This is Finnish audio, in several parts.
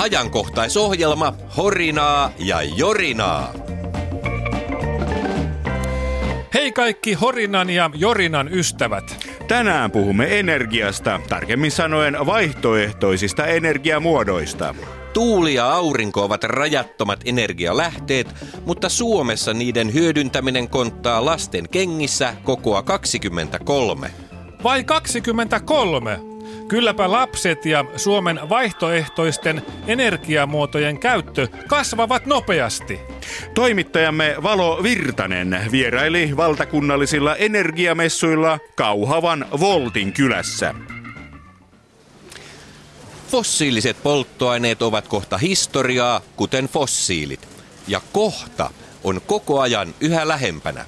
ajankohtaisohjelma Horinaa ja Jorinaa. Hei kaikki Horinan ja Jorinan ystävät. Tänään puhumme energiasta, tarkemmin sanoen vaihtoehtoisista energiamuodoista. Tuuli ja aurinko ovat rajattomat energialähteet, mutta Suomessa niiden hyödyntäminen konttaa lasten kengissä kokoa 23. Vai 23? Kylläpä lapset ja Suomen vaihtoehtoisten energiamuotojen käyttö kasvavat nopeasti. Toimittajamme Valo Virtanen vieraili valtakunnallisilla energiamessuilla Kauhavan Voltin kylässä. Fossiiliset polttoaineet ovat kohta historiaa, kuten fossiilit. Ja kohta on koko ajan yhä lähempänä.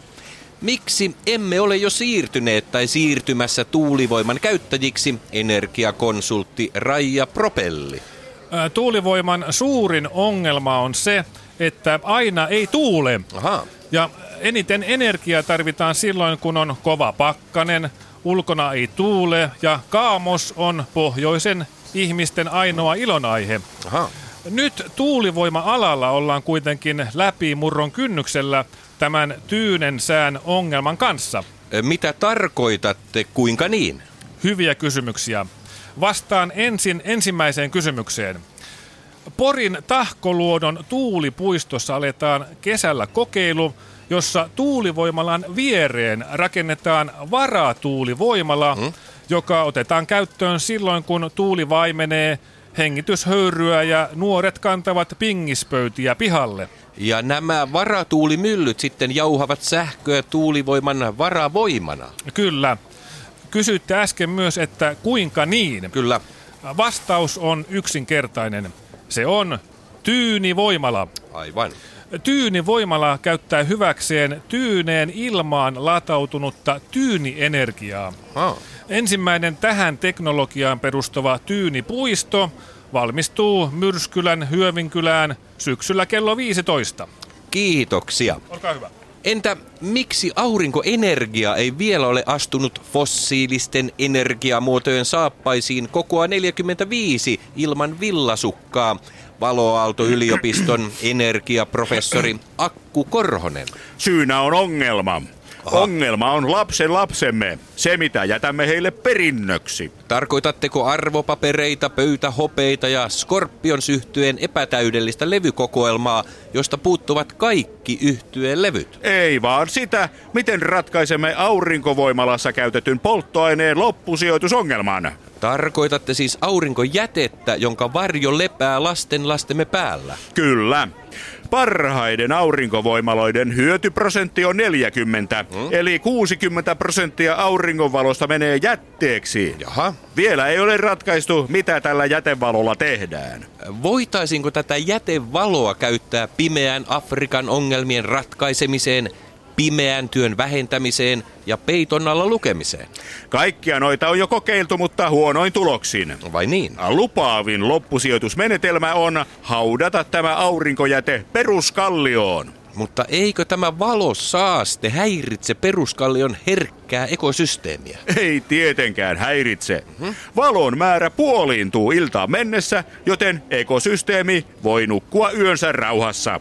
Miksi emme ole jo siirtyneet tai siirtymässä tuulivoiman käyttäjiksi, energiakonsultti Raija Propelli? Tuulivoiman suurin ongelma on se, että aina ei tuule. Aha. Ja eniten energiaa tarvitaan silloin, kun on kova pakkanen, ulkona ei tuule ja kaamos on pohjoisen ihmisten ainoa ilonaihe. Aha. Nyt tuulivoima-alalla ollaan kuitenkin läpimurron kynnyksellä tämän tyynen sään ongelman kanssa. Mitä tarkoitatte, kuinka niin? Hyviä kysymyksiä. Vastaan ensin ensimmäiseen kysymykseen. Porin Tahkoluodon tuulipuistossa aletaan kesällä kokeilu, jossa tuulivoimalan viereen rakennetaan varatuulivoimala, hmm? joka otetaan käyttöön silloin, kun tuuli vaimenee, hengityshöyryä ja nuoret kantavat pingispöytiä pihalle. Ja nämä varatuulimyllyt sitten jauhavat sähköä tuulivoiman varavoimana. Kyllä. Kysyitte äsken myös, että kuinka niin? Kyllä. Vastaus on yksinkertainen. Se on tyynivoimala. Aivan. Tyynivoimala käyttää hyväkseen tyyneen ilmaan latautunutta tyynienergiaa. Ha. Ensimmäinen tähän teknologiaan perustuva tyynipuisto valmistuu Myrskylän Hyövinkylään syksyllä kello 15. Kiitoksia. Olkaa hyvä. Entä miksi aurinkoenergia ei vielä ole astunut fossiilisten energiamuotojen saappaisiin kokoa 45 ilman villasukkaa? Valoaalto-yliopiston energiaprofessori Akku Korhonen. Syynä on ongelma. Aha. Ongelma on lapsen lapsemme, se mitä jätämme heille perinnöksi. Tarkoitatteko arvopapereita, pöytähopeita ja skorpion syhtyeen epätäydellistä levykokoelmaa, josta puuttuvat kaikki yhtyeen levyt? Ei vaan sitä, miten ratkaisemme aurinkovoimalassa käytetyn polttoaineen loppusijoitusongelman. Tarkoitatte siis aurinkojätettä, jonka varjo lepää lasten lastemme päällä? Kyllä. Parhaiden aurinkovoimaloiden hyötyprosentti on 40, hmm? eli 60 prosenttia auringonvalosta menee jätteeksi. Jaha. Vielä ei ole ratkaistu, mitä tällä jätevalolla tehdään. Voitaisinko tätä jätevaloa käyttää pimeän Afrikan ongelmien ratkaisemiseen – pimeän työn vähentämiseen ja peiton alla lukemiseen. Kaikkia noita on jo kokeiltu, mutta huonoin tuloksin. Vai niin? Lupaavin loppusijoitusmenetelmä on haudata tämä aurinkojäte peruskallioon. Mutta eikö tämä valosaaste häiritse peruskallion herkkää ekosysteemiä? Ei tietenkään häiritse. Mm-hmm. Valon määrä puoliintuu iltaan mennessä, joten ekosysteemi voi nukkua yönsä rauhassa.